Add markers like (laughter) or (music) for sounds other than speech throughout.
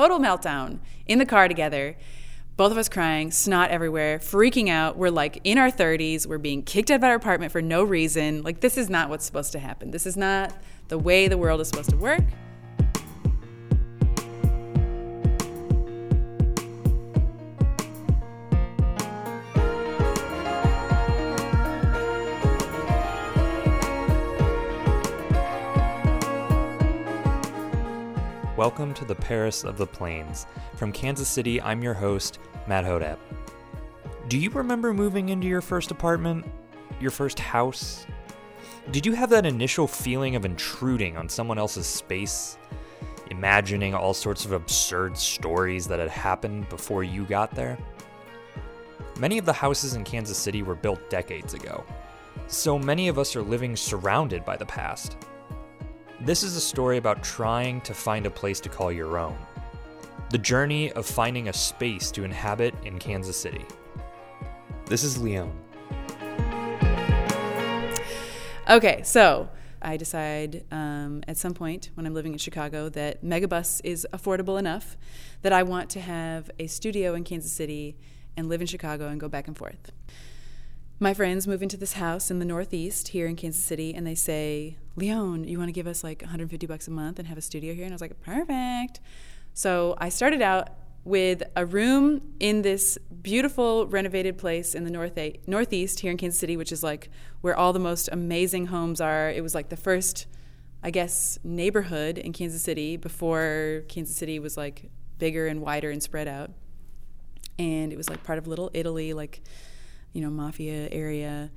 total meltdown in the car together. Both of us crying, snot everywhere, freaking out. We're like in our 30s. We're being kicked out of our apartment for no reason. Like, this is not what's supposed to happen. This is not the way the world is supposed to work. Welcome to the Paris of the Plains. From Kansas City, I'm your host, Matt Hodap. Do you remember moving into your first apartment? Your first house? Did you have that initial feeling of intruding on someone else's space? Imagining all sorts of absurd stories that had happened before you got there? Many of the houses in Kansas City were built decades ago, so many of us are living surrounded by the past. This is a story about trying to find a place to call your own. The journey of finding a space to inhabit in Kansas City. This is Leon. Okay, so I decide um, at some point when I'm living in Chicago that Megabus is affordable enough that I want to have a studio in Kansas City and live in Chicago and go back and forth my friends move into this house in the Northeast here in Kansas City, and they say, Leon, you want to give us like 150 bucks a month and have a studio here? And I was like, perfect. So I started out with a room in this beautiful renovated place in the north northeast here in Kansas City, which is like where all the most amazing homes are. It was like the first, I guess, neighborhood in Kansas City before Kansas City was like bigger and wider and spread out. And it was like part of Little Italy, like you know, mafia area.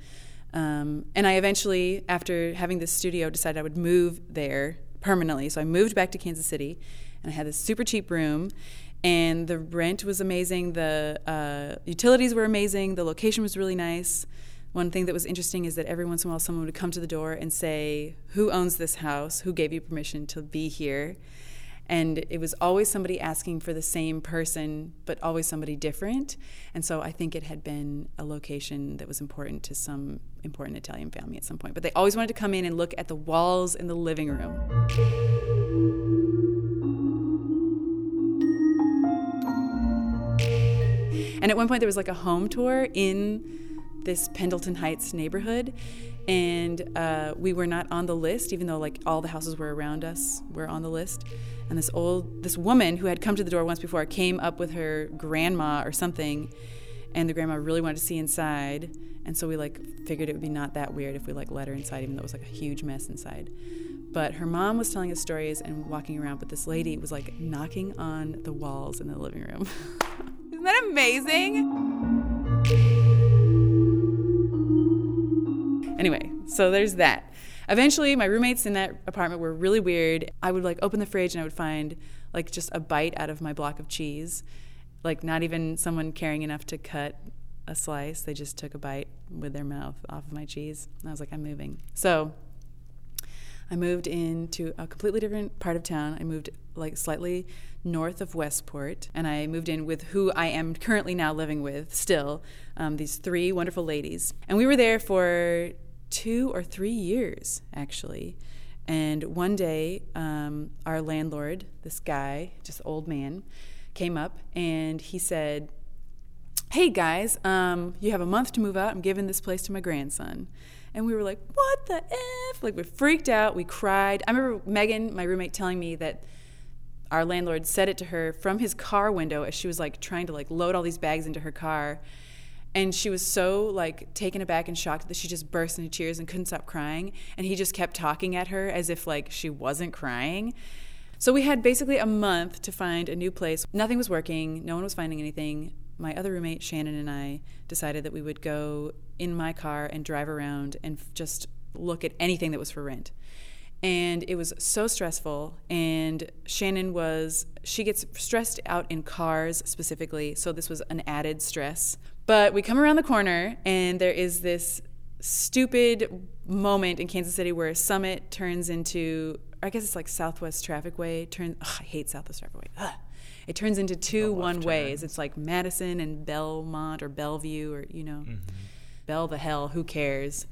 Um, and I eventually, after having this studio, decided I would move there permanently. So I moved back to Kansas City, and I had this super cheap room, and the rent was amazing. The uh, utilities were amazing. The location was really nice. One thing that was interesting is that every once in a while, someone would come to the door and say, "Who owns this house? Who gave you permission to be here?" And it was always somebody asking for the same person but always somebody different. And so i think it had been a location that was important to some important italian family at some point. But they always wanted to come in and look at the walls in the living room. And at one point there was like a home tour in this pendleton heights neighborhood and uh, we were not on the list even though like all the houses were around us were on the list. And this old this woman who had come to the door once before came up with her grandma or something and the grandma really wanted to see inside. And so we like figured it would be not that weird if we like let her inside even though it was like a huge mess inside. But her mom was telling us stories and walking around but this lady was like knocking on the walls in the living room. (laughs) Isn't that amazing anyway so there's that Eventually, my roommates in that apartment were really weird. I would like open the fridge and I would find like just a bite out of my block of cheese, like not even someone caring enough to cut a slice. They just took a bite with their mouth off of my cheese. And I was like, I'm moving. So I moved into a completely different part of town. I moved like slightly north of Westport, and I moved in with who I am currently now living with still, um, these three wonderful ladies. And we were there for two or three years, actually. And one day, um, our landlord, this guy, just old man, came up and he said, Hey guys, um, you have a month to move out. I'm giving this place to my grandson. And we were like, What the F? Like, we freaked out. We cried. I remember Megan, my roommate, telling me that our landlord said it to her from his car window as she was like trying to like load all these bags into her car and she was so like taken aback and shocked that she just burst into tears and couldn't stop crying. And he just kept talking at her as if like she wasn't crying. So we had basically a month to find a new place. Nothing was working. No one was finding anything. My other roommate shannon and i decided that we would go in my car and drive around and just look at anything that was for rent. And it was so stressful. And shannon was she gets stressed out in cars specifically. So this was an added stress but we come around the corner, and there is this stupid moment in Kansas City where Summit turns into, I guess it's like Southwest Traffic Way. Turn, ugh, I hate Southwest Traffic Way. Ugh. It turns into two one ways. It's like Madison and Belmont or Bellevue or you know, mm-hmm. Bell the hell. Who cares?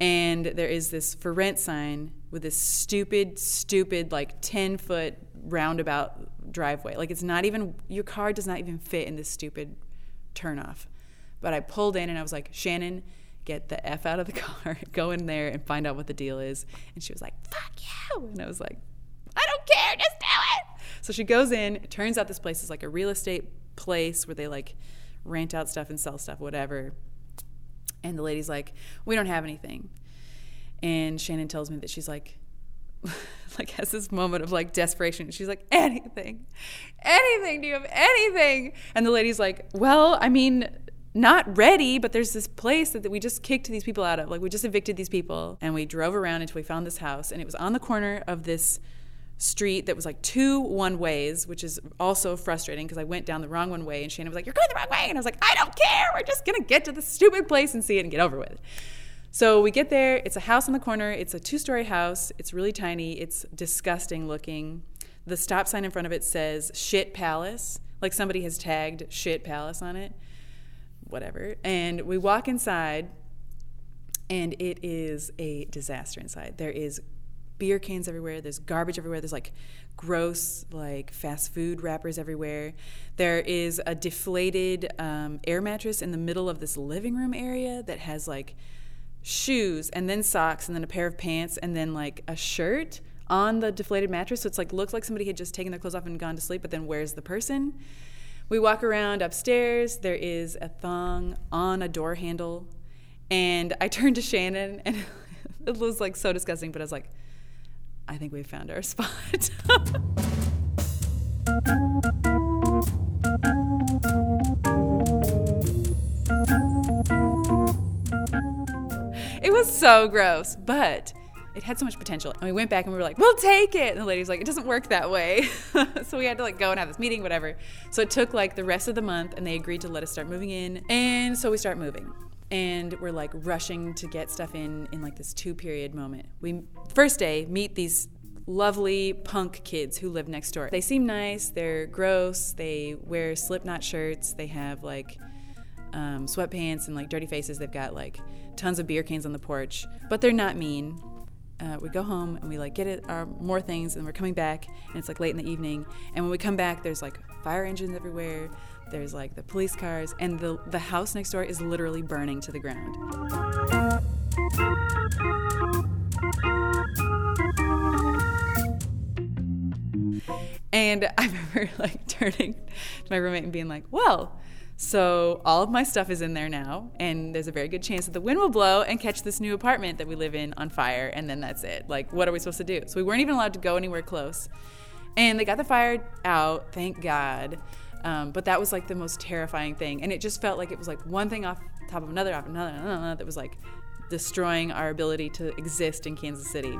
And there is this for rent sign with this stupid, stupid like ten foot roundabout driveway. Like it's not even your car does not even fit in this stupid turnoff. But I pulled in and I was like, Shannon, get the F out of the (laughs) car, go in there and find out what the deal is. And she was like, fuck you. And I was like, I don't care, just do it. So she goes in. It turns out this place is like a real estate place where they like rent out stuff and sell stuff, whatever. And the lady's like, we don't have anything. And Shannon tells me that she's like, (laughs) like has this moment of like desperation. She's like, anything, anything. Do you have anything? And the lady's like, well, I mean, not ready, but there's this place that, that we just kicked these people out of. Like we just evicted these people, and we drove around until we found this house, and it was on the corner of this street that was like two one ways, which is also frustrating because I went down the wrong one way, and Shannon was like, "You're going the wrong way," and I was like, "I don't care. We're just gonna get to the stupid place and see it and get over with it." So we get there. It's a house on the corner. It's a two-story house. It's really tiny. It's disgusting looking. The stop sign in front of it says "Shit Palace," like somebody has tagged "Shit Palace" on it whatever. And we walk inside, and it is a disaster inside. There is beer cans everywhere. There's garbage everywhere. There's like gross, like fast food wrappers everywhere. There is a deflated um, air mattress in the middle of this living room area that has like shoes and then socks and then a pair of pants and then like a shirt on the deflated mattress. So it's like looks like somebody had just taken their clothes off and gone to sleep, but then where's the person? We walk around upstairs. There is a thong on a door handle. And I (laughs) turned to Shannon, and (laughs) it was like so disgusting, but I was like, I think we found our (laughs) spot. it was so gross, but it had so much potential. And we went back and we were like, we'll take it. And the lady's like, it doesn't work that way. (laughs) so we had to like go and have this meeting, whatever. So it took like the rest of the month and they agreed to let us start moving in. And so we start moving. And we're like rushing to get stuff in in like this two period moment. We first day meet these lovely punk kids who live next door. They seem nice, they're gross, they wear slipknot shirts, they have like um, sweatpants and like dirty faces. They've got like tons of beer cans on the porch, but they're not mean uh, we go home and we like get it our more things and we're coming back and it's like late in the evening. And when we come back there's like fire engines everywhere there's like the police cars and the the house next door is literally burning to the ground. And (laughs) i remember like (laughs) turning to my roommate and being like well so all of my stuff is in there now, and there's a very good chance that the wind will blow and catch this new apartment that we live in on fire, and then that's it. Like, what are we supposed to do? So we weren't even allowed to go anywhere close. And they got the fire out, thank God. Um, but that was like the most terrifying thing, and it just felt like it was like one thing off top of another, off another, another that was like destroying our ability to exist in Kansas City.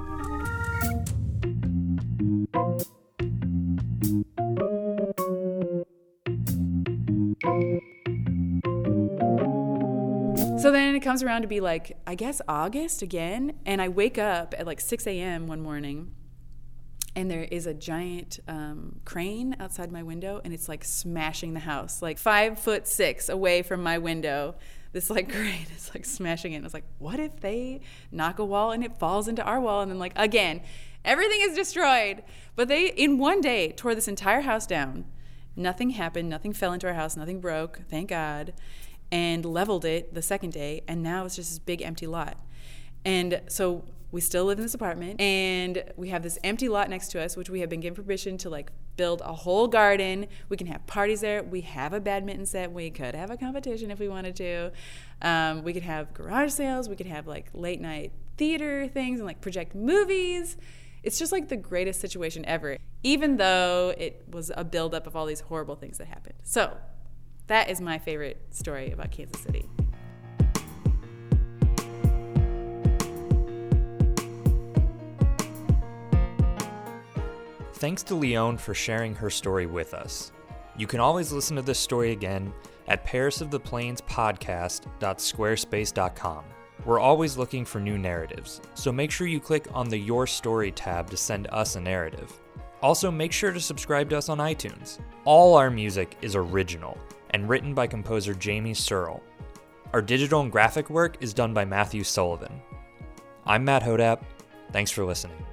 Comes around to be like, I guess August again. And I wake up at like 6 a.m. one morning and there is a giant um, crane outside my window and it's like smashing the house, like five foot six away from my window. This like (laughs) crane is like smashing it. And I was like, what if they knock a wall and it falls into our wall? And then, like, again, everything is destroyed. But they, in one day, tore this entire house down. Nothing happened. Nothing fell into our house. Nothing broke. Thank God and leveled it the second day, and now it's just this big empty lot. And so we still live in this apartment, and we have this empty lot next to us, which we have been given permission to like build a whole garden. We can have parties there. We have a badminton set. We could have a competition if we wanted to. Um, we could have garage sales. We could have like late night theater things and like project movies. It's just like the greatest situation ever, even though it was a buildup of all these horrible things that happened. So that is my favorite story about Kansas City. Thanks to Leone for sharing her story with us. You can always listen to this story again at parisoftheplainspodcast.squarespace.com. We're always looking for new narratives, so make sure you click on the Your Story tab to send us a narrative. Also, make sure to subscribe to us on iTunes. All our music is original and written by composer Jamie Searle. Our digital and graphic work is done by Matthew Sullivan. I'm Matt Hodap. Thanks for listening.